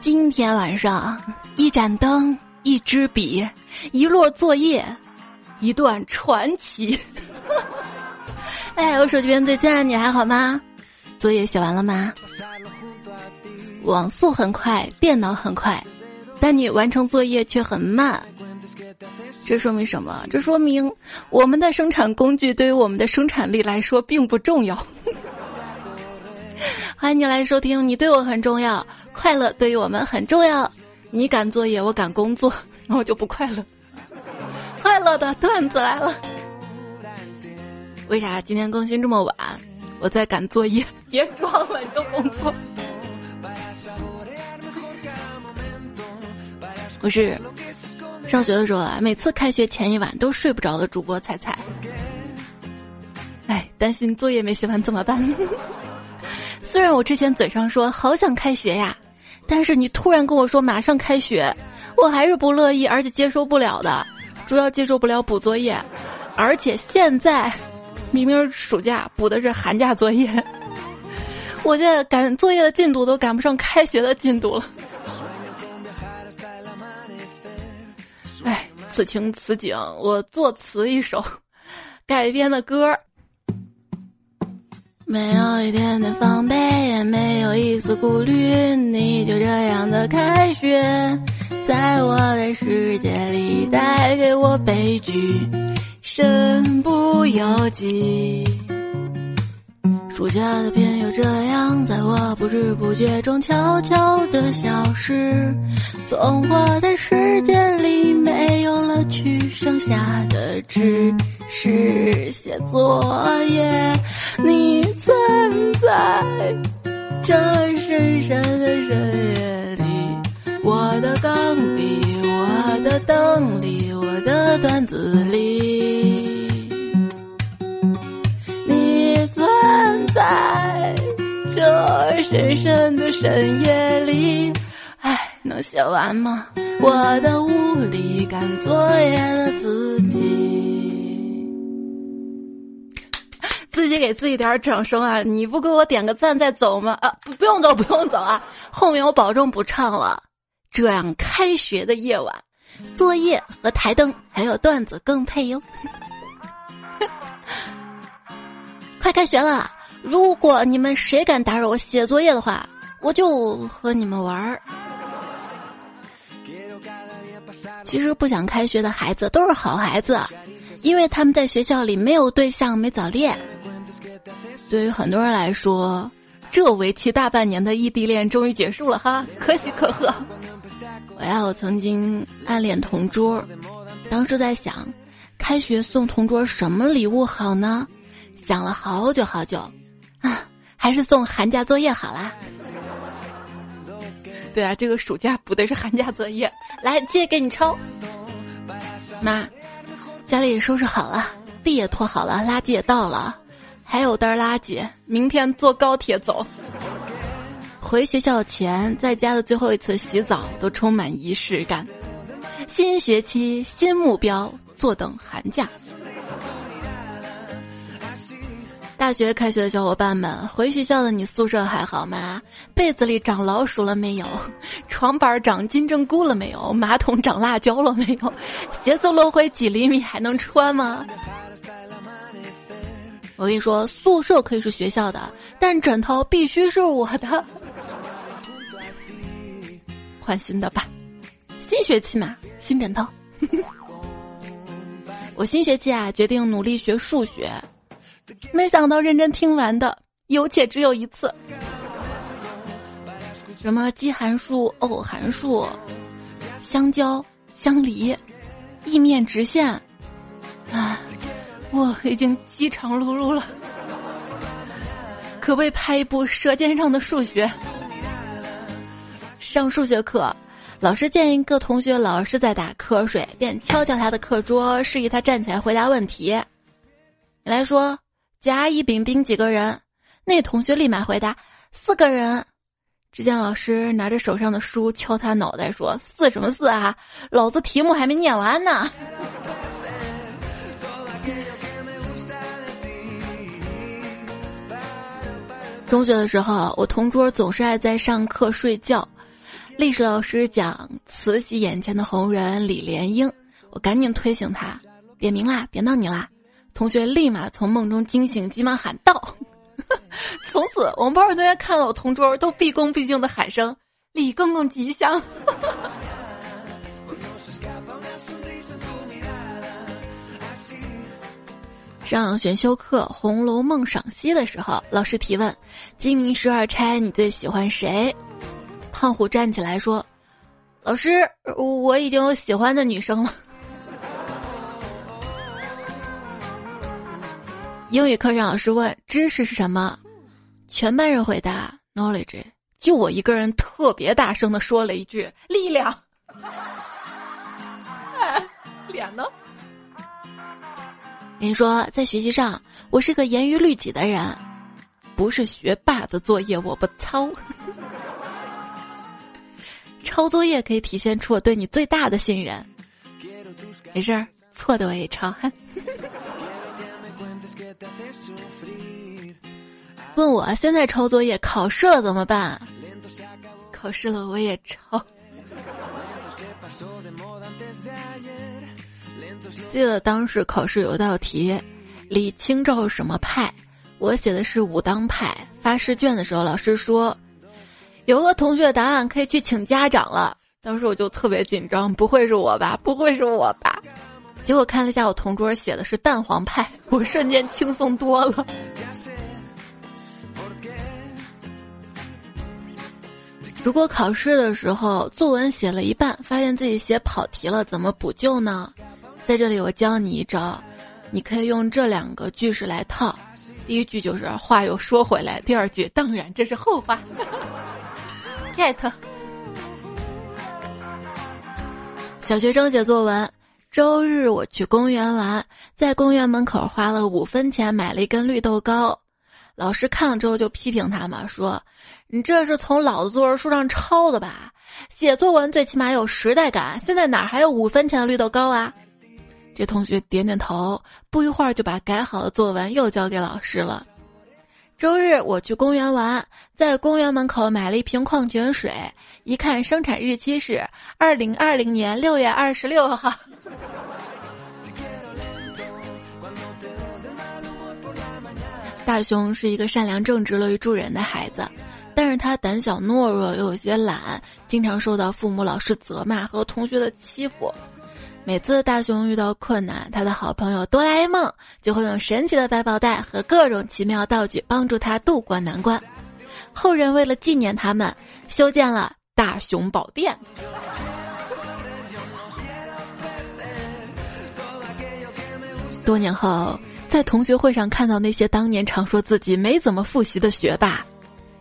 今天晚上，一盏灯，一支笔，一摞作业，一段传奇。哎，我手机边最亲爱的你还好吗？作业写完了吗？网速很快，电脑很快，但你完成作业却很慢。这说明什么？这说明我们的生产工具对于我们的生产力来说并不重要。欢迎你来收听，你对我很重要。快乐对于我们很重要，你赶作业，我赶工作，那我就不快乐。快乐的段子来了，为啥今天更新这么晚？我在赶作业，别装了，你就工作。我是上学的时候啊，每次开学前一晚都睡不着的主播彩彩。哎，担心作业没写完怎么办？虽然我之前嘴上说好想开学呀。但是你突然跟我说马上开学，我还是不乐意，而且接受不了的，主要接受不了补作业，而且现在明明暑假补的是寒假作业，我这赶作业的进度都赶不上开学的进度了。哎，此情此景，我作词一首改编的歌儿。没有一点点防备，也没有一丝顾虑，你就这样的开学，在我的世界里带给我悲剧，身不由己。暑假的片又这样，在我不知不觉中悄悄的消失，从我的世界里没有了去，剩下的只是写作业。你存在这深深的深夜里，我的钢笔，我的灯里，我的段子里。你存在这深深的深夜里，唉，能写完吗？我的无力赶作业的自己。自己给自己点掌声啊！你不给我点个赞再走吗？啊，不不用走，不用走啊！后面我保证不唱了。这样开学的夜晚，作业和台灯还有段子更配哟。快开学了，如果你们谁敢打扰我写作业的话，我就和你们玩儿。其实不想开学的孩子都是好孩子，因为他们在学校里没有对象，没早恋。对于很多人来说，这为期大半年的异地恋终于结束了哈，可喜可贺。我呀，我曾经暗恋同桌，当时在想，开学送同桌什么礼物好呢？想了好久好久，啊，还是送寒假作业好啦。对啊，这个暑假补的是寒假作业，来借给你抄。妈，家里也收拾好了，地也拖好了，垃圾也倒了。还有袋垃圾，明天坐高铁走。回学校前，在家的最后一次洗澡都充满仪式感。新学期新目标，坐等寒假。大学开学的小伙伴们，回学校的你宿舍还好吗？被子里长老鼠了没有？床板长金针菇了没有？马桶长辣椒了没有？鞋子落灰几厘米还能穿吗？我跟你说，宿舍可以是学校的，但枕头必须是我的。换新的吧，新学期嘛，新枕头。我新学期啊，决定努力学数学，没想到认真听完的有且只有一次。什么奇函数、偶函数、相交、相离、异面直线，啊。我已经饥肠辘辘了，可谓拍一部《舌尖上的数学》。上数学课，老师见一个同学老是在打瞌睡，便敲敲他的课桌，示意他站起来回答问题。你来说，甲乙丙丁几个人？那同学立马回答：四个人。只见老师拿着手上的书敲他脑袋说：“四什么四啊？老子题目还没念完呢。”中学的时候，我同桌总是爱在上课睡觉，历史老师讲慈禧眼前的红人李莲英，我赶紧推醒他，点名啦，点到你啦！同学立马从梦中惊醒，急忙喊道。从此，我们班同学看到我同桌都毕恭毕敬的喊声“李公公吉祥”。上选修课《红楼梦》赏析的时候，老师提问：“金陵十二钗，你最喜欢谁？”胖虎站起来说：“老师，我已经有喜欢的女生了。”英语课上，老师问：“知识是什么？”全班人回答：“knowledge。”就我一个人特别大声的说了一句：“力量。”哎脸呢？跟你说，在学习上，我是个严于律己的人，不是学霸的作业我不抄。抄作业可以体现出我对你最大的信任。没事儿，错的我也抄。问我现在抄作业，考试了怎么办？考试了我也抄。记得当时考试有一道题，李清照什么派？我写的是武当派。发试卷的时候，老师说有个同学答案可以去请家长了。当时我就特别紧张，不会是我吧？不会是我吧？结果看了一下我同桌写的是蛋黄派，我瞬间轻松多了。如果考试的时候作文写了一半，发现自己写跑题了，怎么补救呢？在这里我教你一招，你可以用这两个句式来套。第一句就是话又说回来，第二句当然这是后话。get。小学生写作文，周日我去公园玩，在公园门口花了五分钱买了一根绿豆糕，老师看了之后就批评他嘛，说。你这是从老的作文书上抄的吧？写作文最起码有时代感，现在哪还有五分钱的绿豆糕啊？这同学点点头，不一会儿就把改好的作文又交给老师了。周日我去公园玩，在公园门口买了一瓶矿泉水，一看生产日期是二零二零年六月二十六号。大雄是一个善良正直、乐于助人的孩子。但是他胆小懦弱又有些懒，经常受到父母、老师责骂和同学的欺负。每次大雄遇到困难，他的好朋友哆啦 A 梦就会用神奇的百宝袋和各种奇妙道具帮助他渡过难关。后人为了纪念他们，修建了大雄宝殿。多年后，在同学会上看到那些当年常说自己没怎么复习的学霸。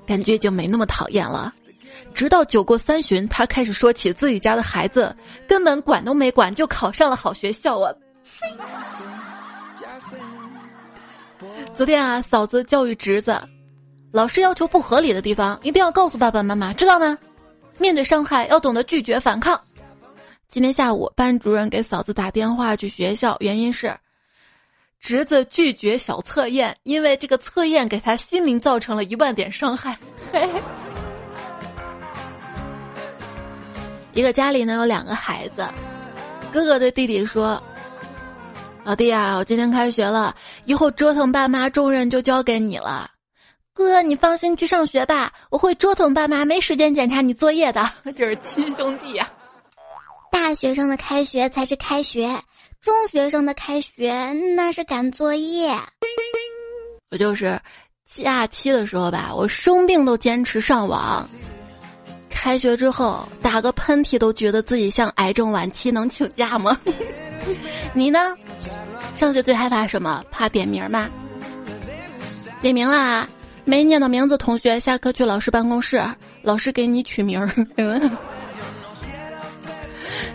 感觉就没那么讨厌了，直到酒过三巡，他开始说起自己家的孩子根本管都没管就考上了好学校啊！昨天啊，嫂子教育侄子，老师要求不合理的地方一定要告诉爸爸妈妈，知道吗？面对伤害要懂得拒绝反抗。今天下午，班主任给嫂子打电话去学校，原因是。侄子拒绝小测验，因为这个测验给他心灵造成了一万点伤害。嘿 嘿一个家里呢有两个孩子，哥哥对弟弟说：“老弟啊，我今天开学了，以后折腾爸妈重任就交给你了。哥，你放心去上学吧，我会折腾爸妈，没时间检查你作业的。”这是亲兄弟呀。大学生的开学才是开学。中学生的开学那是赶作业。我就是假期的时候吧，我生病都坚持上网。开学之后打个喷嚏都觉得自己像癌症晚期，能请假吗？你呢？上学最害怕什么？怕点名吗？点名啦！没念到名字同学下课去老师办公室，老师给你取名儿。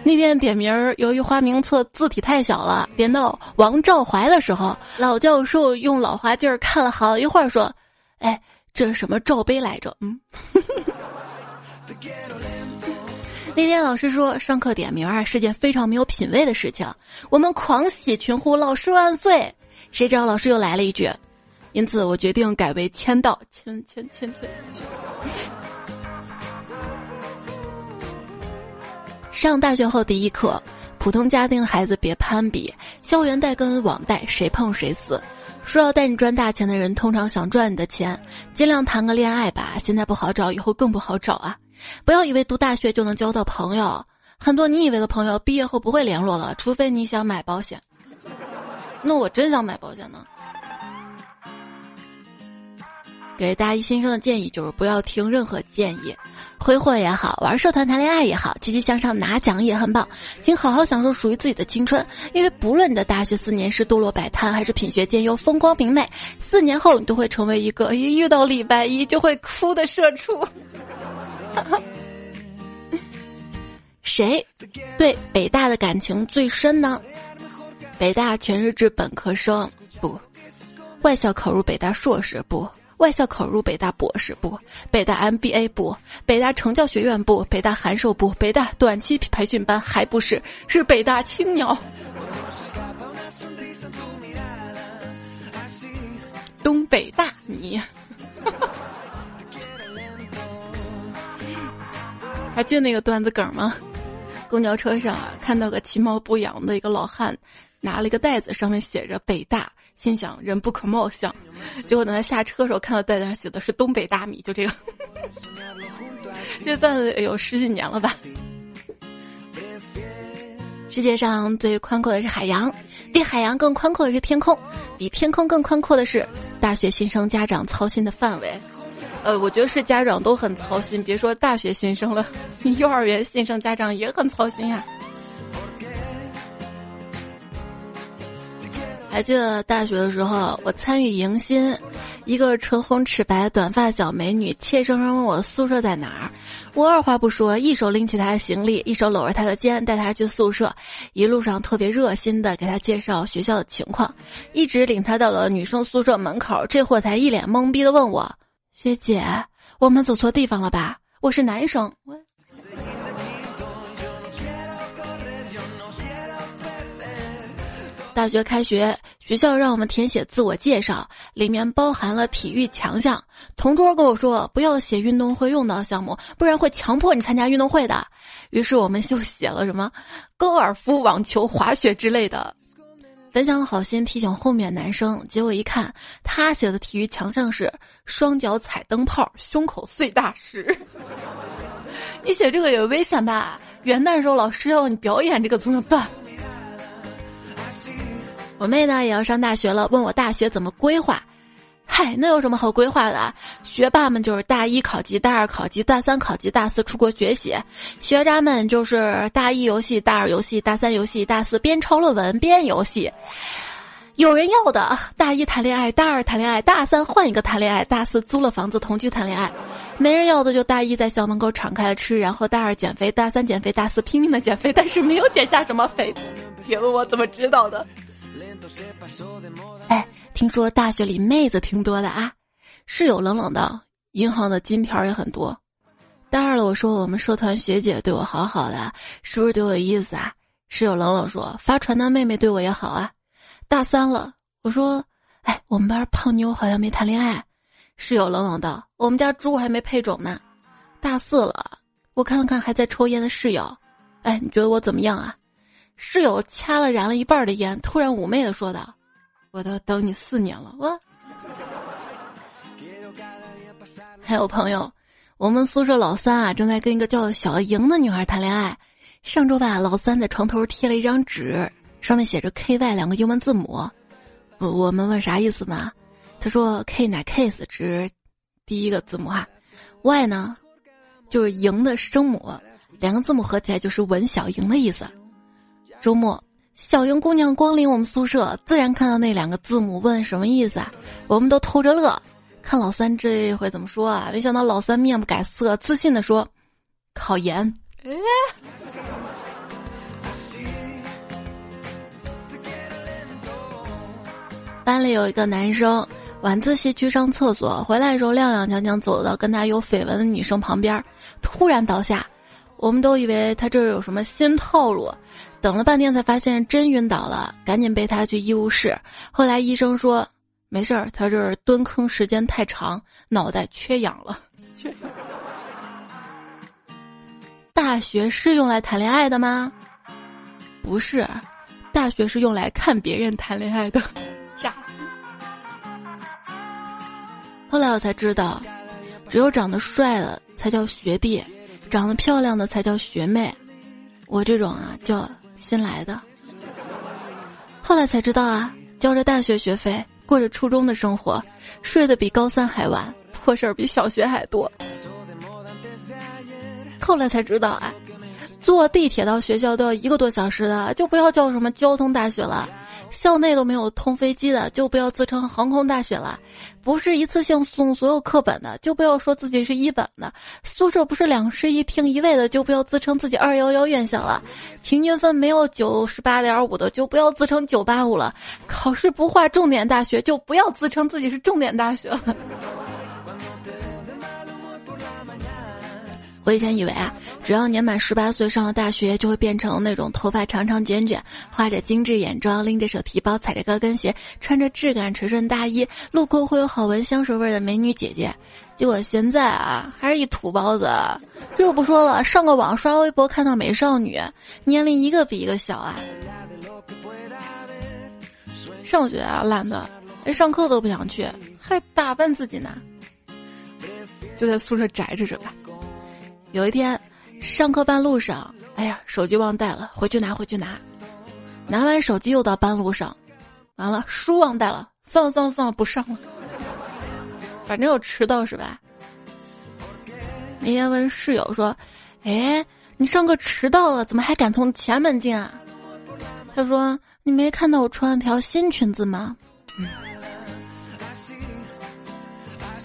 那天点名儿，由于花名册字体太小了，点到王兆怀的时候，老教授用老花镜看了好一会儿，说：“哎，这是什么罩杯来着？”嗯。那天老师说上课点名啊是件非常没有品位的事情，我们狂喜群呼“老师万岁”，谁知道老师又来了一句：“因此我决定改为签到，签签签签。”上大学后第一课，普通家庭孩子别攀比，校园贷跟网贷谁碰谁死。说要带你赚大钱的人，通常想赚你的钱，尽量谈个恋爱吧。现在不好找，以后更不好找啊！不要以为读大学就能交到朋友，很多你以为的朋友毕业后不会联络了，除非你想买保险。那我真想买保险呢。给大一新生的建议就是不要听任何建议，挥霍也好，玩社团谈恋爱也好，积极向上拿奖也很棒，请好好享受属于自己的青春。因为不论你的大学四年是堕落摆摊，还是品学兼优、风光明媚，四年后你都会成为一个一遇到礼拜一就会哭的社畜。谁对北大的感情最深呢？北大全日制本科生不，外校考入北大硕士不。外校考入北大博士部，北大 MBA 部，北大成教学院部，北大函授部，北大短期培训班还不是。是北大青鸟。东北大你，还记得那个段子梗吗？公交车上啊，看到个其貌不扬的一个老汉，拿了一个袋子，上面写着北大。心想人不可貌相，结果等他下车的时候，看到袋子上写的是东北大米，就这个，这段子有十几年了吧？世界上最宽阔的是海洋，比海洋更宽阔的是天空，比天空更宽阔的是大学新生家长操心的范围。呃，我觉得是家长都很操心，别说大学新生了，幼儿园新生家长也很操心呀。还记得大学的时候，我参与迎新，一个唇红齿白、短发小美女怯生生问我宿舍在哪儿。我二话不说，一手拎起她的行李，一手搂着她的肩，带她去宿舍。一路上特别热心的给她介绍学校的情况，一直领她到了女生宿舍门口。这货才一脸懵逼的问我：“学姐，我们走错地方了吧？我是男生。”大学开学，学校让我们填写自我介绍，里面包含了体育强项。同桌跟我说，不要写运动会用到项目，不然会强迫你参加运动会的。于是我们就写了什么高尔夫、网球、滑雪之类的。本想好心提醒后面男生，结果一看，他写的体育强项是双脚踩灯泡、胸口碎大石。你写这个有危险吧？元旦时候老师要你表演这个怎么办？我妹呢也要上大学了，问我大学怎么规划？嗨，那有什么好规划的？学霸们就是大一考级，大二考级，大三考级，大四出国学习；学渣们就是大一游戏，大二游戏，大三游戏，大四边抄论文边游戏。有人要的，大一谈恋爱，大二谈恋爱，大三换一个谈恋爱，大四租了房子同居谈恋爱。没人要的就大一在校门口敞开了吃，然后大二减肥，大三减肥，大四拼命的减肥，但是没有减下什么肥。别问我怎么知道的。哎，听说大学里妹子挺多的啊，室友冷冷的，银行的金条也很多。大二了，我说我们社团学姐对我好好的，是不是对我有意思啊？室友冷冷说发传单妹妹对我也好啊。大三了，我说，哎，我们班胖妞好像没谈恋爱。室友冷冷道，我们家猪还没配种呢。大四了，我看了看还在抽烟的室友，哎，你觉得我怎么样啊？室友掐了燃了一半的烟，突然妩媚的说道：“我都等你四年了。”我还有朋友，我们宿舍老三啊，正在跟一个叫小莹的女孩谈恋爱。上周吧，老三在床头贴了一张纸，上面写着 “K Y” 两个英文字母。我我们问啥意思呢？他说 “K” 乃 “case” 指第一个字母哈，Y 呢就是莹的声母，两个字母合起来就是“文小莹”的意思。周末，小英姑娘光临我们宿舍，自然看到那两个字母，问什么意思啊？我们都偷着乐。看老三这回怎么说啊？没想到老三面不改色，自信的说：“考研。”班里有一个男生晚自习去上厕所，回来的时候踉踉跄跄走到跟他有绯闻的女生旁边，突然倒下。我们都以为他这有什么新套路。等了半天才发现真晕倒了，赶紧背他去医务室。后来医生说没事儿，他这儿蹲坑时间太长，脑袋缺氧了。大大学是用来谈恋爱的吗？不是，大学是用来看别人谈恋爱的。傻。后来我才知道，只有长得帅的才叫学弟，长得漂亮的才叫学妹。我这种啊叫新来的。后来才知道啊，交着大学学费，过着初中的生活，睡得比高三还晚，破事儿比小学还多。后来才知道啊，坐地铁到学校都要一个多小时的，就不要叫什么交通大学了。校内都没有通飞机的，就不要自称航空大学了；不是一次性送所有课本的，就不要说自己是一本的；宿舍不是两室一厅一卫的，就不要自称自己二幺幺院校了；平均分没有九十八点五的，就不要自称九八五了；考试不划重点大学，就不要自称自己是重点大学了。我以前以为啊。只要年满十八岁，上了大学就会变成那种头发长长卷卷、画着精致眼妆、拎着手提包、踩着高跟鞋、穿着质感垂顺大衣、路过会有好闻香水味的美女姐姐。结果现在啊，还是一土包子。这就不说了，上个网刷微博看到美少女，年龄一个比一个小啊。上学啊懒得，连上课都不想去，还打扮自己呢，就在宿舍宅着着吧。有一天。上课半路上，哎呀，手机忘带了，回去拿，回去拿。拿完手机又到半路上，完了书忘带了，算了算了算了，不上了。反正有迟到是吧？那天问室友说：“哎，你上课迟到了，怎么还敢从前门进啊？”他说：“你没看到我穿了条新裙子吗？”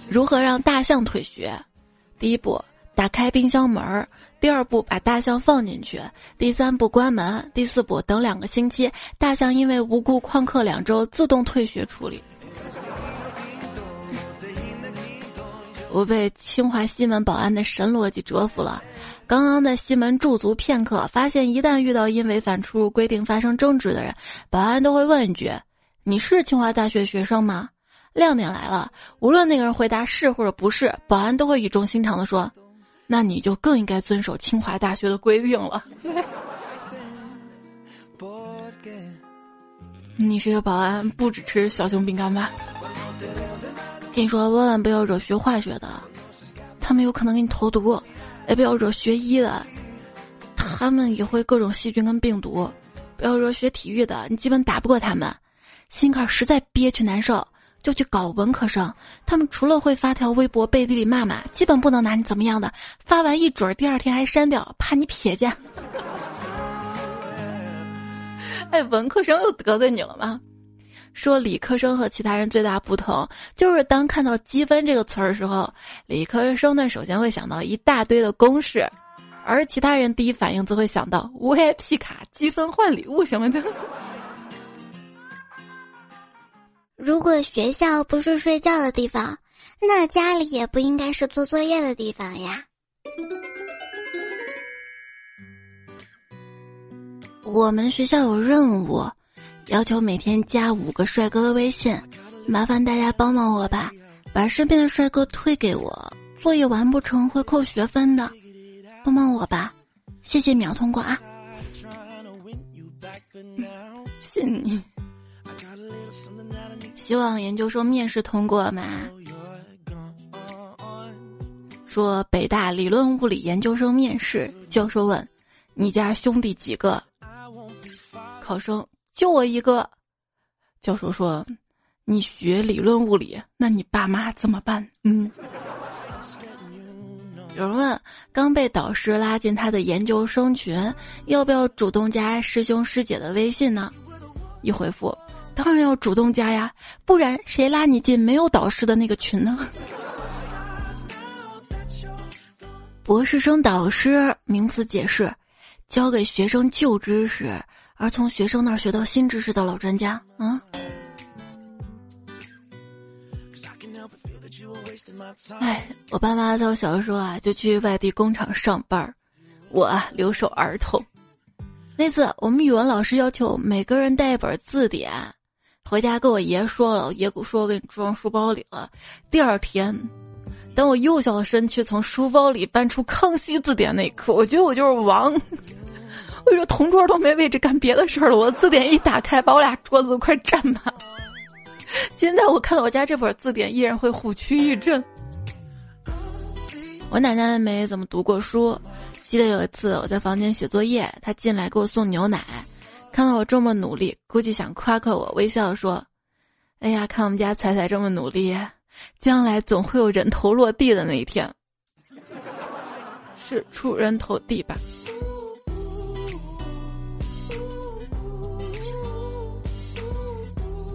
如何让大象退学？第一步，打开冰箱门儿。第二步，把大象放进去；第三步，关门；第四步，等两个星期，大象因为无故旷课两周，自动退学处理。我被清华西门保安的神逻辑折服了。刚刚在西门驻足片刻，发现一旦遇到因违反出入规定发生争执的人，保安都会问一句：“你是清华大学学生吗？”亮点来了，无论那个人回答是或者不是，保安都会语重心长地说。那你就更应该遵守清华大学的规定了。你是个保安，不只吃小熊饼干吧？跟你说，万万不要惹学化学的，他们有可能给你投毒；也不要惹学医的，他们也会各种细菌跟病毒；不要惹学体育的，你基本打不过他们。心坎实在憋屈难受。就去搞文科生，他们除了会发条微博背地里骂骂，基本不能拿你怎么样的。发完一准儿，第二天还删掉，怕你撇下。哎，文科生又得罪你了吗？说理科生和其他人最大不同，就是当看到积分这个词儿的时候，理科生呢首先会想到一大堆的公式，而其他人第一反应则会想到 VIP 卡积分换礼物什么的。如果学校不是睡觉的地方，那家里也不应该是做作业的地方呀。我们学校有任务，要求每天加五个帅哥的微信，麻烦大家帮帮我吧，把身边的帅哥推给我，作业完不成会扣学分的，帮帮我吧，谢谢秒通过啊！谢你。希望研究生面试通过嘛？说北大理论物理研究生面试，教授问：“你家兄弟几个？”考生：“就我一个。”教授说：“你学理论物理，那你爸妈怎么办？”嗯。有人问：刚被导师拉进他的研究生群，要不要主动加师兄师姐的微信呢？一回复。当然要主动加呀，不然谁拉你进没有导师的那个群呢？博士生导师名词解释：教给学生旧知识，而从学生那儿学到新知识的老专家。啊，哎，我爸妈在我小的时候啊，就去外地工厂上班儿，我啊留守儿童。那次我们语文老师要求每个人带一本字典。回家跟我爷说了，我爷说我给你装书包里了。第二天，当我幼小的身躯从书包里搬出《康熙字典》那一刻，我觉得我就是王。我说同桌都没位置干别的事儿了，我的字典一打开，把我俩桌子都快占满。现在我看到我家这本字典，依然会虎躯一震。我奶奶没怎么读过书，记得有一次我在房间写作业，她进来给我送牛奶，看到我这么努力，估计想夸夸我，微笑说：“哎呀，看我们家彩彩这么努力，将来总会有人头落地的那一天，是出人头地吧。”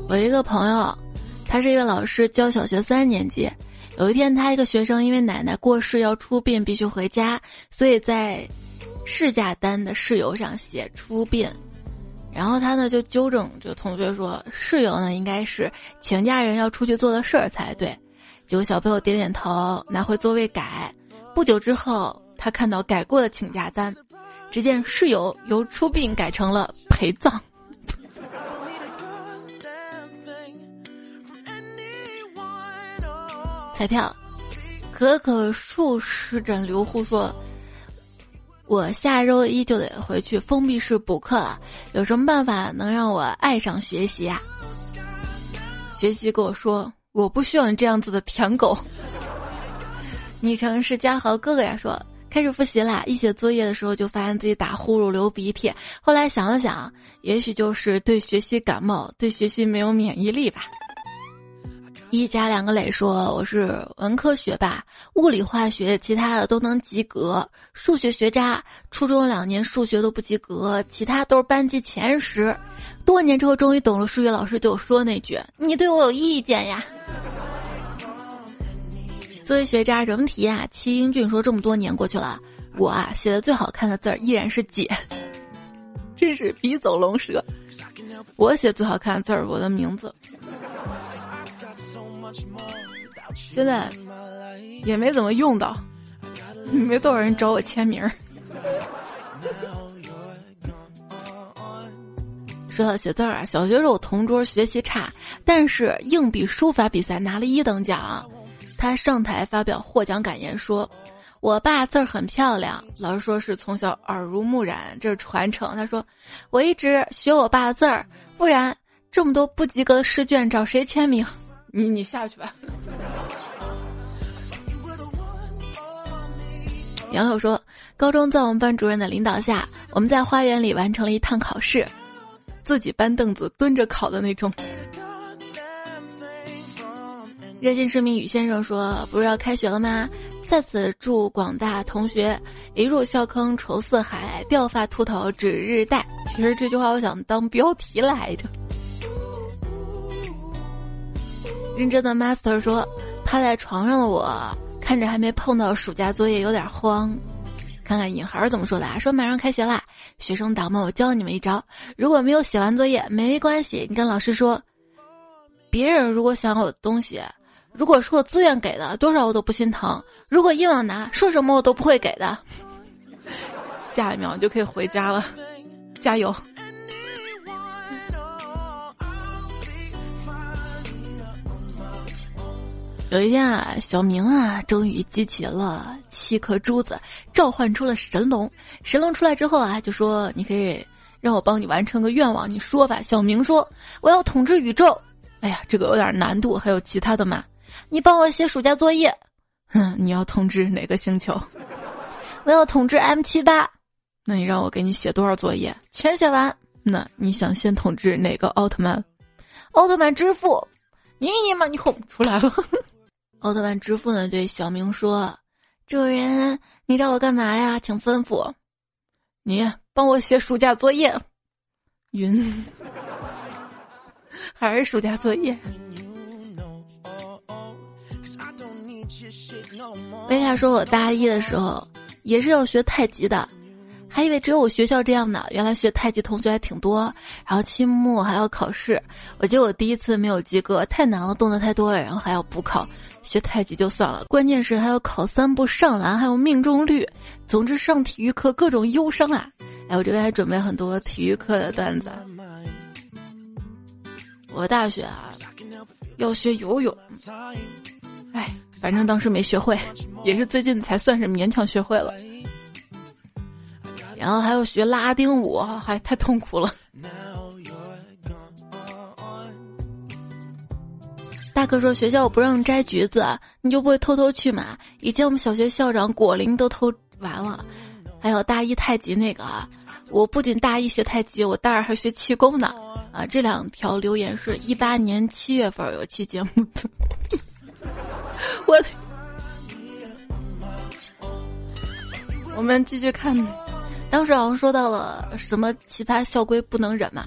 我一个朋友，他是一个老师，教小学三年级。有一天，他一个学生因为奶奶过世要出殡，必须回家，所以在事假单的事由上写出殡。然后他呢就纠正这个同学说，室友呢应该是请假人要出去做的事儿才对。结果小朋友点点头，拿回座位改。不久之后，他看到改过的请假单，只见室友由出殡改成了陪葬。彩票，可可树湿疹留户说：“我下周一就得回去封闭式补课了，有什么办法能让我爱上学习啊？”学习跟我说：“我不需要你这样子的舔狗。” 昵称是嘉豪哥哥呀，说开始复习啦，一写作业的时候就发现自己打呼噜、流鼻涕，后来想了想，也许就是对学习感冒，对学习没有免疫力吧。一家两个磊说：“我是文科学霸，物理、化学其他的都能及格，数学学渣，初中两年数学都不及格，其他都是班级前十。多年之后终于懂了，数学老师对我说那句：‘你对我有意见呀。’作为学渣，什么体啊？”齐英俊说：“这么多年过去了，我啊写的最好看的字儿依然是姐，真是笔走龙蛇。我写最好看的字儿，我的名字。”现在也没怎么用到，没多少人找我签名儿。说到写字儿啊，小学时候我同桌学习差，但是硬笔书法比赛拿了一等奖。他上台发表获奖感言说：“我爸字儿很漂亮，老师说是从小耳濡目染，这是传承。”他说：“我一直学我爸的字儿，不然这么多不及格的试卷找谁签名？”你你下去吧。杨柳说，高中在我们班主任的领导下，我们在花园里完成了一趟考试，自己搬凳子蹲着考的那种。热心市民雨先生说，不是要开学了吗？在此祝广大同学一入校坑愁四海，掉发秃头指日待。其实这句话我想当标题来着。认真的 master 说：“趴在床上的我，看着还没碰到暑假作业，有点慌。看看隐孩怎么说的啊？说马上开学啦，学生党们，我教你们一招：如果没有写完作业，没关系，你跟老师说，别人如果想要的东西，如果是我自愿给的，多少我都不心疼；如果硬要拿，说什么我都不会给的。下一秒就可以回家了，加油！”有一天啊，小明啊，终于集齐了七颗珠子，召唤出了神龙。神龙出来之后啊，就说：“你可以让我帮你完成个愿望，你说吧。”小明说：“我要统治宇宙。”哎呀，这个有点难度，还有其他的吗？你帮我写暑假作业。哼，你要统治哪个星球？我要统治 M 七八。那你让我给你写多少作业？全写完。那你想先统治哪个奥特曼？奥特曼之父。你你妈，你哄出来了。奥特曼之父呢？对小明说：“主人，你找我干嘛呀？请吩咐。你帮我写暑假作业。云，还是暑假作业。”维卡说：“我大一的时候也是要学太极的，还以为只有我学校这样呢。原来学太极同学还挺多。然后期末还要考试，我记得我第一次没有及格，太难了，动作太多了，然后还要补考。”学太极就算了，关键是还要考三步上篮，还有命中率。总之上体育课各种忧伤啊！哎，我这边还准备很多体育课的段子。我大学啊要学游泳，哎，反正当时没学会，也是最近才算是勉强学会了。然后还有学拉丁舞，还太痛苦了。大哥说学校不让摘橘子，你就不会偷偷去吗？以前我们小学校长果林都偷完了。还有大一太极那个啊，我不仅大一学太极，我大二还学气功呢。啊，这两条留言是一八年七月份有期节目的。我，我们继续看，当时好像说到了什么奇葩校规不能忍嘛。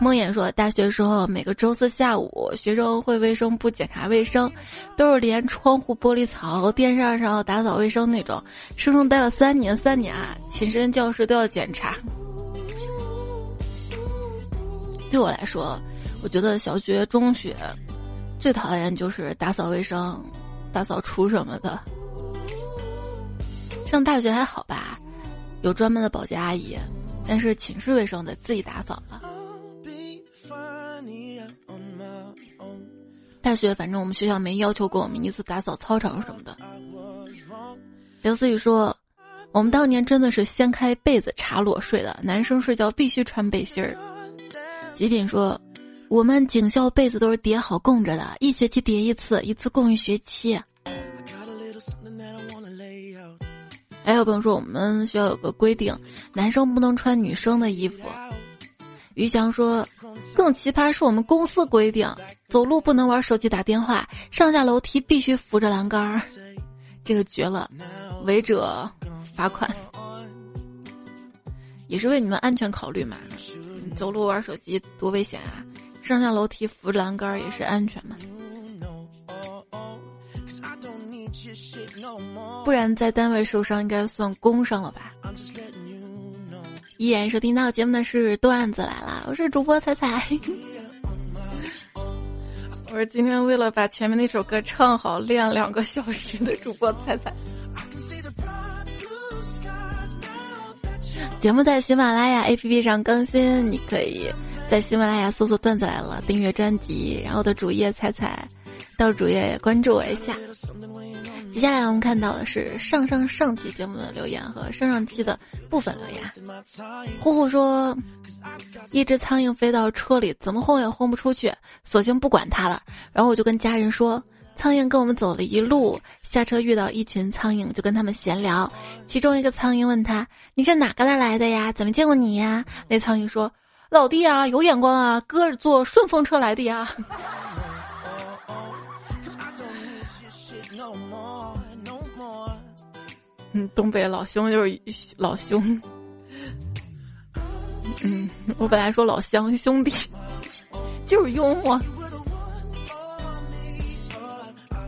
梦魇说，大学时候每个周四下午，学生会卫生部检查卫生，都是连窗户玻璃槽、电扇上打扫卫生那种。生生待了三年，三年啊，寝室教室都要检查。对我来说，我觉得小学、中学最讨厌就是打扫卫生、大扫除什么的。上大学还好吧，有专门的保洁阿姨，但是寝室卫生得自己打扫了。大学反正我们学校没要求过我们一次打扫操场什么的。刘思雨说：“我们当年真的是掀开被子查裸睡的，男生睡觉必须穿背心儿。”极品说：“我们警校被子都是叠好供着的，一学期叠一次，一次供一学期。”还有朋友说我们学校有个规定，男生不能穿女生的衣服。于翔说。更奇葩是我们公司规定，走路不能玩手机打电话，上下楼梯必须扶着栏杆儿，这个绝了，违者罚款，也是为你们安全考虑嘛。走路玩手机多危险啊，上下楼梯扶着栏杆儿也是安全嘛。不然在单位受伤应该算工伤了吧？依然收听到节目的是段子来了，我是主播彩彩。我是今天为了把前面那首歌唱好练两个小时的主播彩彩。节目在喜马拉雅 APP 上更新，你可以在喜马拉雅搜索“段子来了”，订阅专辑，然后的主页彩彩，到主页关注我一下。接下来我们看到的是上上上期节目的留言和上上期的部分留言。呼呼说，一只苍蝇飞到车里，怎么轰也轰不出去，索性不管它了。然后我就跟家人说，苍蝇跟我们走了一路，下车遇到一群苍蝇，就跟他们闲聊。其中一个苍蝇问他：“你是哪个来来的呀？怎么见过你呀？”那苍蝇说：“老弟啊，有眼光啊，哥是坐顺风车来的呀。” 嗯，东北老兄就是老兄。嗯，我本来说老乡兄弟，就是幽默。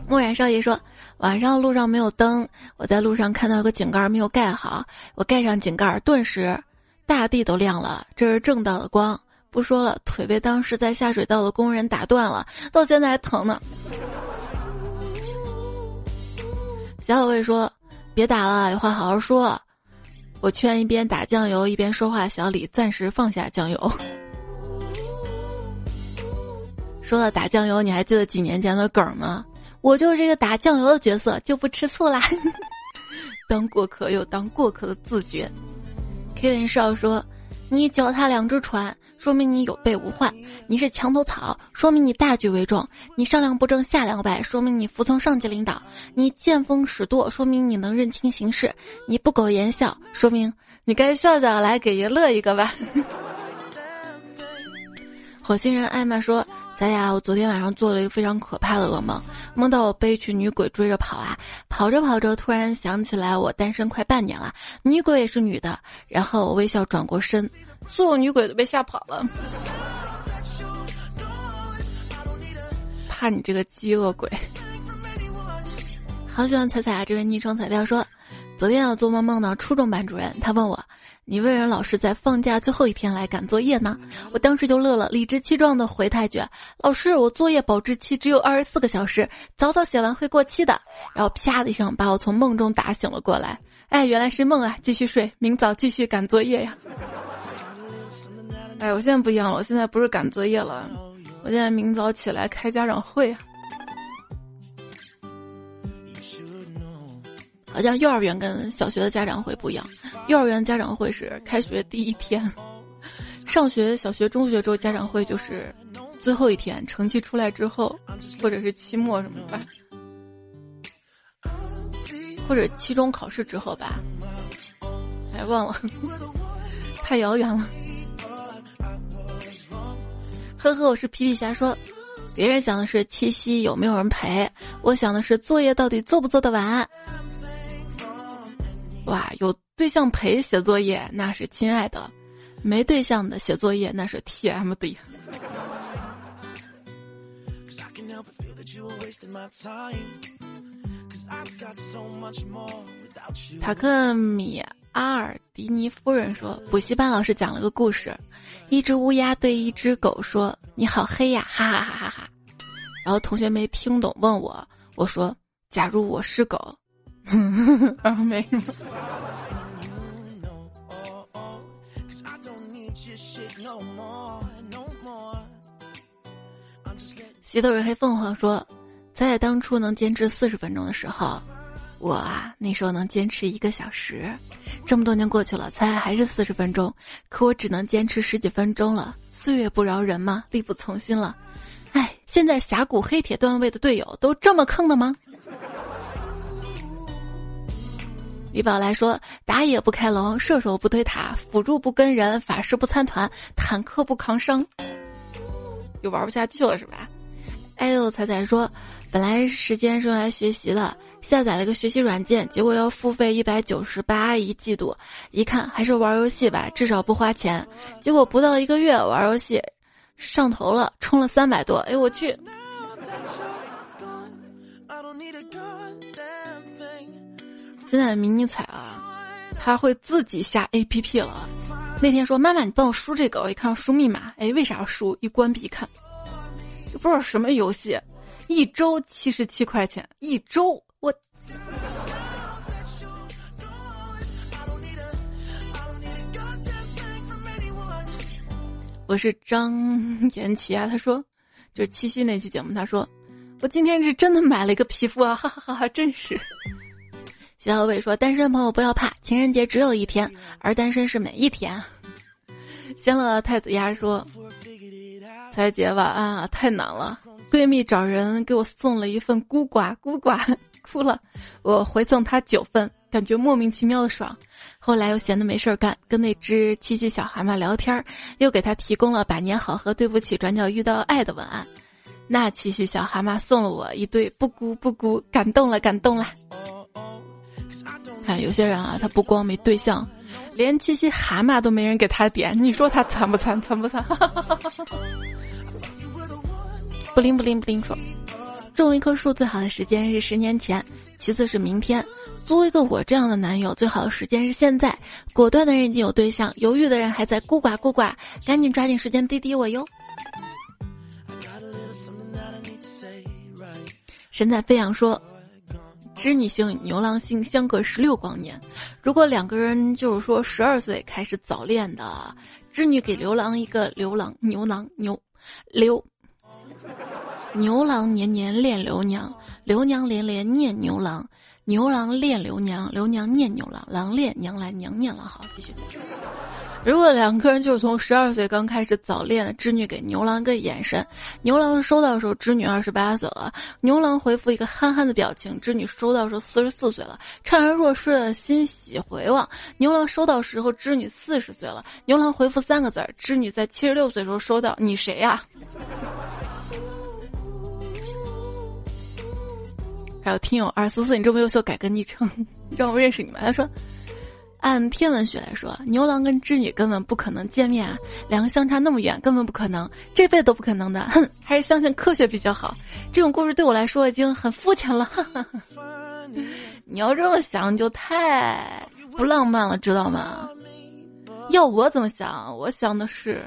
墨染少爷说，晚上路上没有灯，我在路上看到有个井盖没有盖好，我盖上井盖，顿时大地都亮了，这是正道的光。不说了，腿被当时在下水道的工人打断了，到现在还疼呢。小小卫说。别打了，有话好好说。我劝一边打酱油一边说话小李暂时放下酱油。说到打酱油，你还记得几年前的梗吗？我就是这个打酱油的角色，就不吃醋啦。当过客有当过客的自觉。Kevin 少说。你脚踏两只船，说明你有备无患；你是墙头草，说明你大局为重；你上梁不正下梁歪，说明你服从上级领导；你见风使舵，说明你能认清形势；你不苟言笑，说明你该笑笑来给爷乐一个吧。火星人艾玛说。咱俩，我昨天晚上做了一个非常可怕的噩梦，梦到我被一群女鬼追着跑啊，跑着跑着，突然想起来我单身快半年了，女鬼也是女的，然后我微笑转过身，所有女鬼都被吓跑了，怕你这个饥饿鬼。好喜欢彩彩啊！这位昵称彩票说，昨天我做梦梦到初中班主任，他问我。你为人老师在放假最后一天来赶作业呢？我当时就乐了，理直气壮的回他一句：“老师，我作业保质期只有二十四个小时，早早写完会过期的。”然后啪的一声把我从梦中打醒了过来。哎，原来是梦啊！继续睡，明早继续赶作业呀。哎，我现在不一样了，我现在不是赶作业了，我现在明早起来开家长会。好像幼儿园跟小学的家长会不一样，幼儿园家长会是开学第一天，上学小学、中学之后家长会就是最后一天，成绩出来之后，或者是期末什么吧，或者期中考试之后吧，哎，忘了，太遥远了。呵呵，我是皮皮虾说，别人想的是七夕有没有人陪，我想的是作业到底做不做得完。哇，有对象陪写作业那是亲爱的，没对象的写作业那是 TMD。塔克米阿尔迪尼夫人说，补习班老师讲了个故事，一只乌鸦对一只狗说：“你好黑呀，哈哈哈哈哈。”然后同学没听懂，问我，我说：“假如我是狗。”然后没什么。洗头人黑凤凰说：“在当初能坚持四十分钟的时候，我啊那时候能坚持一个小时。这么多年过去了，仔仔还是四十分钟，可我只能坚持十几分钟了。岁月不饶人嘛，力不从心了。哎，现在峡谷黑铁段位的队友都这么坑的吗？”李宝来说：“打野不开龙，射手不推塔，辅助不跟人，法师不参团，坦克不扛伤，就玩不下去了是吧？”哎呦，彩彩说：“本来时间是用来学习的，下载了个学习软件，结果要付费一百九十八一季度，一看还是玩游戏吧，至少不花钱。结果不到一个月玩游戏，上头了，充了三百多。哎我去！”现在迷你彩啊，他会自己下 A P P 了。那天说妈妈，你帮我输这个，我一看要输密码，哎，为啥要输？一关闭看，不知道什么游戏，一周七十七块钱，一周我。我是张延琪啊，他说，就是七夕那期节目，他说，我今天是真的买了一个皮肤啊，哈哈哈哈，真是。小伟说：“单身朋友不要怕，情人节只有一天，而单身是每一天。”仙乐太子鸭说：“彩姐晚安啊，太难了。闺蜜找人给我送了一份孤寡，孤寡哭了。我回赠她九份，感觉莫名其妙的爽。后来又闲得没事儿干，跟那只七七小蛤蟆聊天，又给他提供了百年好合，对不起，转角遇到爱的文案。那七七小蛤蟆送了我一对不孤不孤，感动了，感动了。”看有些人啊，他不光没对象，连七夕蛤蟆都没人给他点，你说他惨不惨？惨不惨？不灵不灵不灵说，种一棵树最好的时间是十年前，其次是明天。租一个我这样的男友最好的时间是现在。果断的人已经有对象，犹豫的人还在孤寡孤寡，赶紧抓紧时间滴滴我哟。神采飞扬说。织女星与、牛郎星相隔十六光年，如果两个人就是说十二岁开始早恋的，织女给牛郎一个牛郎牛郎牛牛牛郎年年恋刘娘，刘娘连连念牛郎，牛郎恋刘娘，刘娘念牛郎，郎恋娘来娘念郎。好，继续。如果两个人就是从十二岁刚开始早恋的，织女给牛郎个眼神，牛郎收到的时候，织女二十八岁了，牛郎回复一个憨憨的表情，织女收到时候四十四岁了，怅然若失的欣喜回望，牛郎收到时候，织女四十岁了，牛郎回复三个字儿，织女在七十六岁时候收到，你谁呀？还有听友二四四，你这么优秀，改个昵称，让我认识你们。他说。按天文学来说，牛郎跟织女根本不可能见面啊，两个相差那么远，根本不可能，这辈子都不可能的。哼，还是相信科学比较好。这种故事对我来说已经很肤浅了。你要这么想，就太不浪漫了，知道吗？要我怎么想？我想的是，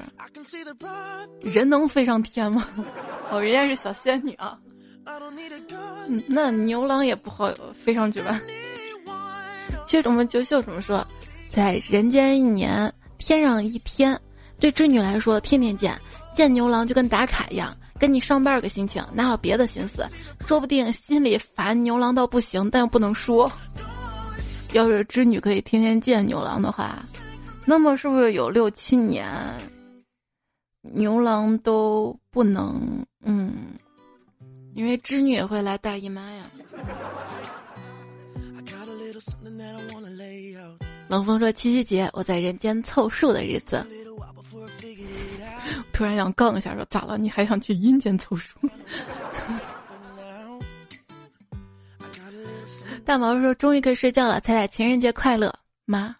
人能飞上天吗？哦，人家是小仙女啊。嗯，那牛郎也不好飞上去吧？缺什么就秀什么说，在人间一年，天上一天，对织女来说天天见，见牛郎就跟打卡一样，跟你上班个心情，哪有别的心思？说不定心里烦牛郎到不行，但又不能说。要是织女可以天天见牛郎的话，那么是不是有六七年牛郎都不能嗯？因为织女也会来大姨妈呀。冷风说：“七夕节，我在人间凑数的日子。”突然想杠一下，说：“咋了？你还想去阴间凑数？” 大毛说：“终于可以睡觉了，彩彩情人节快乐，妈。”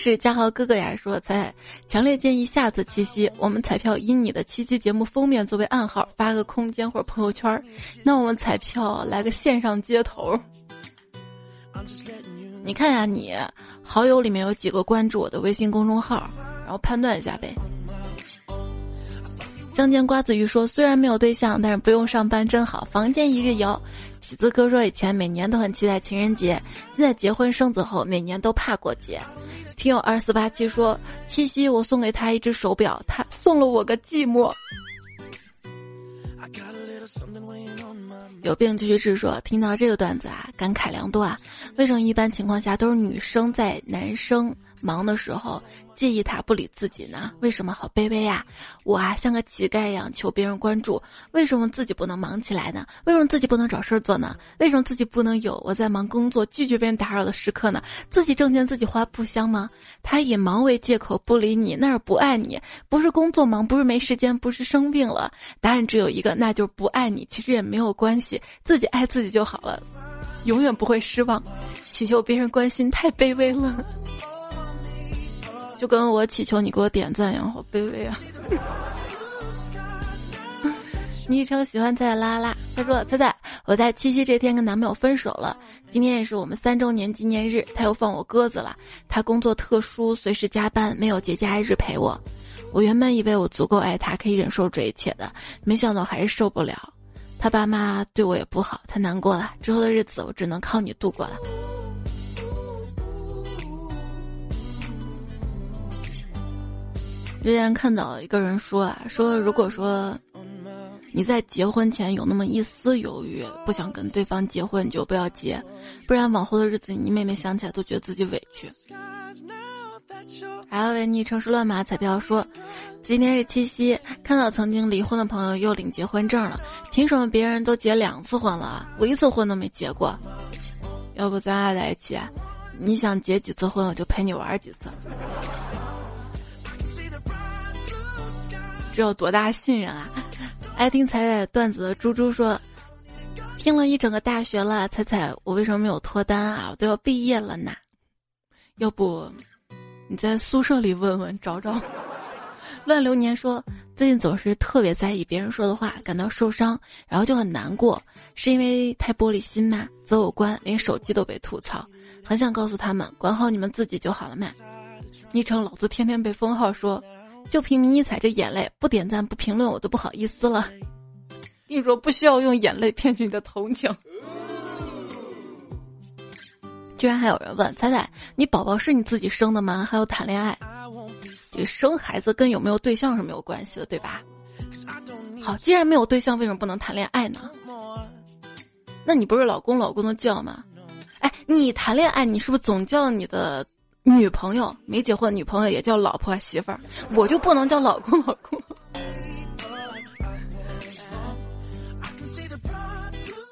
是嘉豪哥哥呀，说彩强烈建议下次七夕，我们彩票以你的七夕节目封面作为暗号，发个空间或者朋友圈。那我们彩票来个线上接头。你看呀，你好友里面有几个关注我的微信公众号，然后判断一下呗。相见瓜子鱼说，虽然没有对象，但是不用上班真好，房间一日游。喜子哥说，以前每年都很期待情人节，现在结婚生子后，每年都怕过节。听友二四八七说，七夕我送给他一只手表，他送了我个寂寞。有病就去治。说听到这个段子啊，感慨良多啊。为什么一般情况下都是女生在男生？忙的时候介意他不理自己呢？为什么好卑微呀？我啊像个乞丐一样求别人关注，为什么自己不能忙起来呢？为什么自己不能找事儿做呢？为什么自己不能有我在忙工作拒绝别人打扰的时刻呢？自己挣钱自己花不香吗？他以忙为借口不理你，那是不爱你，不是工作忙，不是没时间，不是生病了。答案只有一个，那就是不爱你。其实也没有关系，自己爱自己就好了，永远不会失望。祈求别人关心太卑微了。就跟我祈求你给我点赞一样，好卑微啊！昵称喜欢菜拉拉，他说：“菜菜，我在七夕这天跟男朋友分手了，今天也是我们三周年纪念日，他又放我鸽子了。他工作特殊，随时加班，没有节假日陪我。我原本以为我足够爱他，可以忍受这一切的，没想到还是受不了。他爸妈对我也不好，他难过了。之后的日子，我只能靠你度过了。”之前看到一个人说啊，说如果说你在结婚前有那么一丝犹豫，不想跟对方结婚，你就不要结，不然往后的日子你每每想起来都觉得自己委屈。还有位昵称是乱码彩票说，今天是七夕，看到曾经离婚的朋友又领结婚证了，凭什么别人都结两次婚了，我一次婚都没结过？要不咱俩在一起，你想结几次婚，我就陪你玩几次。这有多大信任啊！爱听彩彩段子的猪猪说：“听了一整个大学了，彩彩，我为什么没有脱单啊？我都要毕业了呢。要不你在宿舍里问问找找。”乱流年说：“最近总是特别在意别人说的话，感到受伤，然后就很难过，是因为太玻璃心吗？择偶观，连手机都被吐槽，很想告诉他们，管好你们自己就好了嘛。”昵称老子天天被封号说。就凭迷你彩这眼泪，不点赞不评论我都不好意思了。跟你说，不需要用眼泪骗取你的同情。居然还有人问彩彩，你宝宝是你自己生的吗？还要谈恋爱？这生孩子跟有没有对象是没有关系的，对吧？好，既然没有对象，为什么不能谈恋爱呢？那你不是老公老公的叫吗？哎，你谈恋爱，你是不是总叫你的？女朋友没结婚，女朋友也叫老婆媳妇儿，我就不能叫老公老公？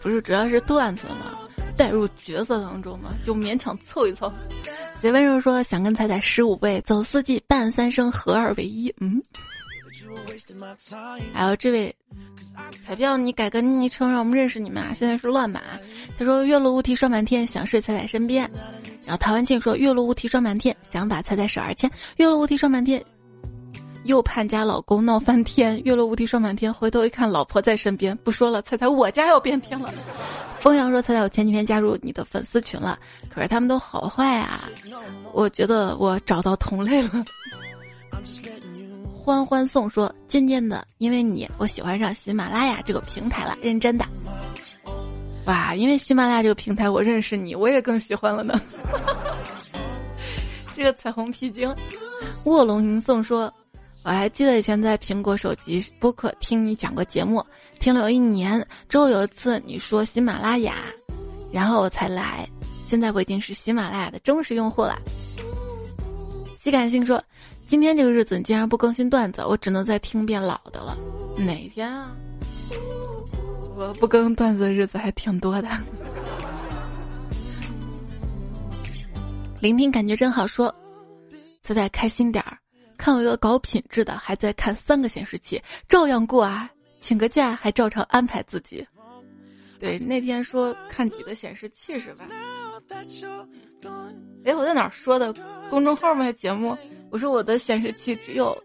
不是，主要是段子嘛，带入角色当中嘛，就勉强凑一凑。结温柔说想跟彩彩十五辈，走四季伴三生，合二为一。嗯。还有这位彩票，你改个昵称让我们认识你们啊！现在是乱码。他说月落乌啼霜满天，想睡彩彩身边。然后陶文庆说月落乌啼霜满天，想把彩彩手儿牵。月落乌啼霜满天，又盼家老公闹翻天。月落乌啼霜满天，回头一看老婆在身边。不说了，彩彩我家要变天了。风扬说彩彩，我前几天加入你的粉丝群了，可是他们都好坏啊！我觉得我找到同类了。欢欢送说：“渐渐的，因为你，我喜欢上喜马拉雅这个平台了。认真的，哇！因为喜马拉雅这个平台，我认识你，我也更喜欢了呢。这个彩虹披荆，卧龙吟诵说：我还记得以前在苹果手机播客听你讲过节目，听了有一年。之后有一次你说喜马拉雅，然后我才来。现在我已经是喜马拉雅的忠实用户了。西感性说：“今天这个日子你竟然不更新段子，我只能再听遍老的了。哪天啊？我不更段子的日子还挺多的。”聆听感觉真好，说：“再再开心点儿，看我一个搞品质的，还在看三个显示器，照样过啊！请个假还照常安排自己。”对，那天说看几个显示器是吧？哎，我在哪儿说的？公众号吗？节目？我说我的显示器只有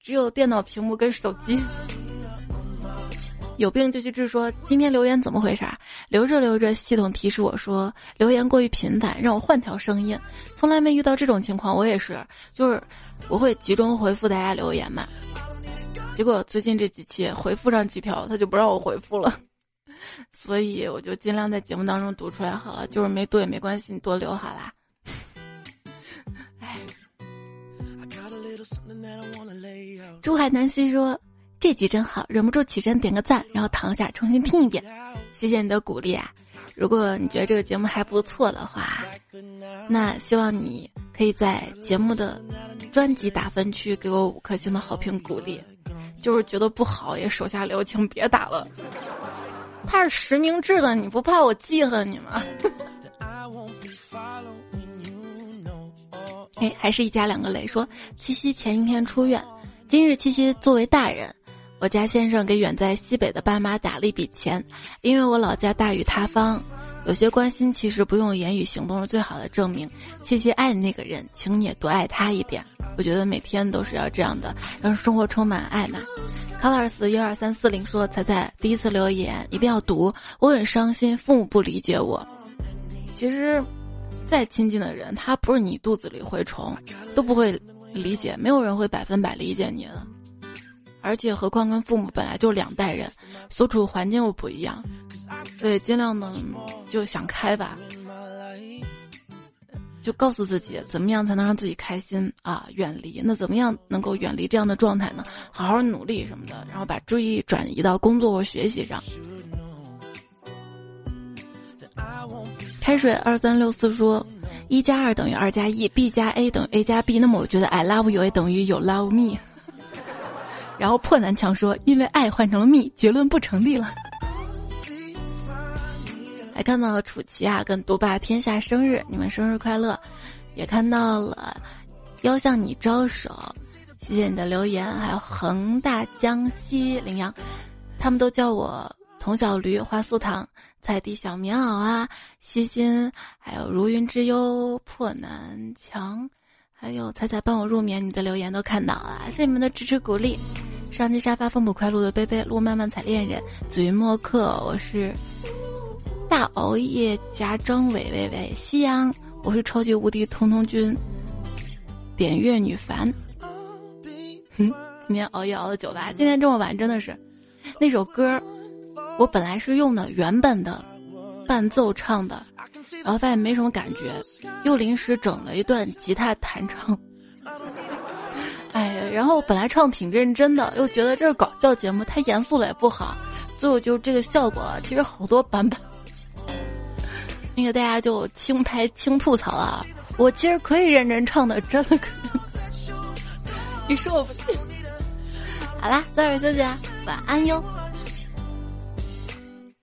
只有电脑屏幕跟手机。有病就去治。说今天留言怎么回事？留着留着，系统提示我说留言过于频繁，让我换条声音。从来没遇到这种情况，我也是，就是我会集中回复大家留言嘛。结果最近这几期回复上几条，他就不让我回复了，所以我就尽量在节目当中读出来好了。就是没读也没关系，你多留好啦。哎，珠海南溪说。这集真好，忍不住起身点个赞，然后躺下重新听一遍。谢谢你的鼓励啊！如果你觉得这个节目还不错的话，那希望你可以在节目的专辑打分区给我五颗星的好评鼓励。就是觉得不好也手下留情，别打了。他是实名制的，你不怕我记恨你吗？哎，还是一家两个雷说七夕前一天出院，今日七夕作为大人。我家先生给远在西北的爸妈打了一笔钱，因为我老家大雨塌方，有些关心其实不用言语，行动是最好的证明。谢谢爱那个人，请你也多爱他一点。我觉得每天都是要这样的，让生活充满爱嘛。Colors 一二三四零说：“彩彩第一次留言一定要读，我很伤心，父母不理解我。其实，再亲近的人，他不是你肚子里蛔虫，都不会理解，没有人会百分百理解你的。”而且，何况跟父母本来就两代人，所处环境又不一样，所以尽量呢就想开吧，就告诉自己怎么样才能让自己开心啊，远离那怎么样能够远离这样的状态呢？好好努力什么的，然后把注意转移到工作或学习上。开水二三六四说，一加二等于二加一，b 加 a 等于 a 加 b，那么我觉得 I love you 等于有 love me。然后破南墙说：“因为爱换成了蜜，结论不成立了。”还看到了楚奇啊跟独霸天下生日，你们生日快乐！也看到了要向你招手，谢谢你的留言。还有恒大江西羚羊，他们都叫我童小驴、花素糖、菜地小棉袄啊，西心，还有如云之忧、破南墙。还有彩彩帮我入眠，你的留言都看到了，谢谢你们的支持鼓励。上期沙发风不快路的贝贝，路漫漫彩恋人，紫云墨客，我是大熬夜加张伟伟伟，夕阳，我是超级无敌通通君，点月女凡。哼，今天熬夜熬了九吧，今天这么晚真的是，那首歌，我本来是用的原本的伴奏唱的。然后发现没什么感觉，又临时整了一段吉他弹唱。哎，然后本来唱挺认真的，又觉得这是搞笑节目，太严肃了也不好，最后就这个效果。其实好多版本，那个大家就轻拍轻吐槽啊！我其实可以认真唱的，真的可以。你说我不信？好啦，早点休息啊，晚安哟。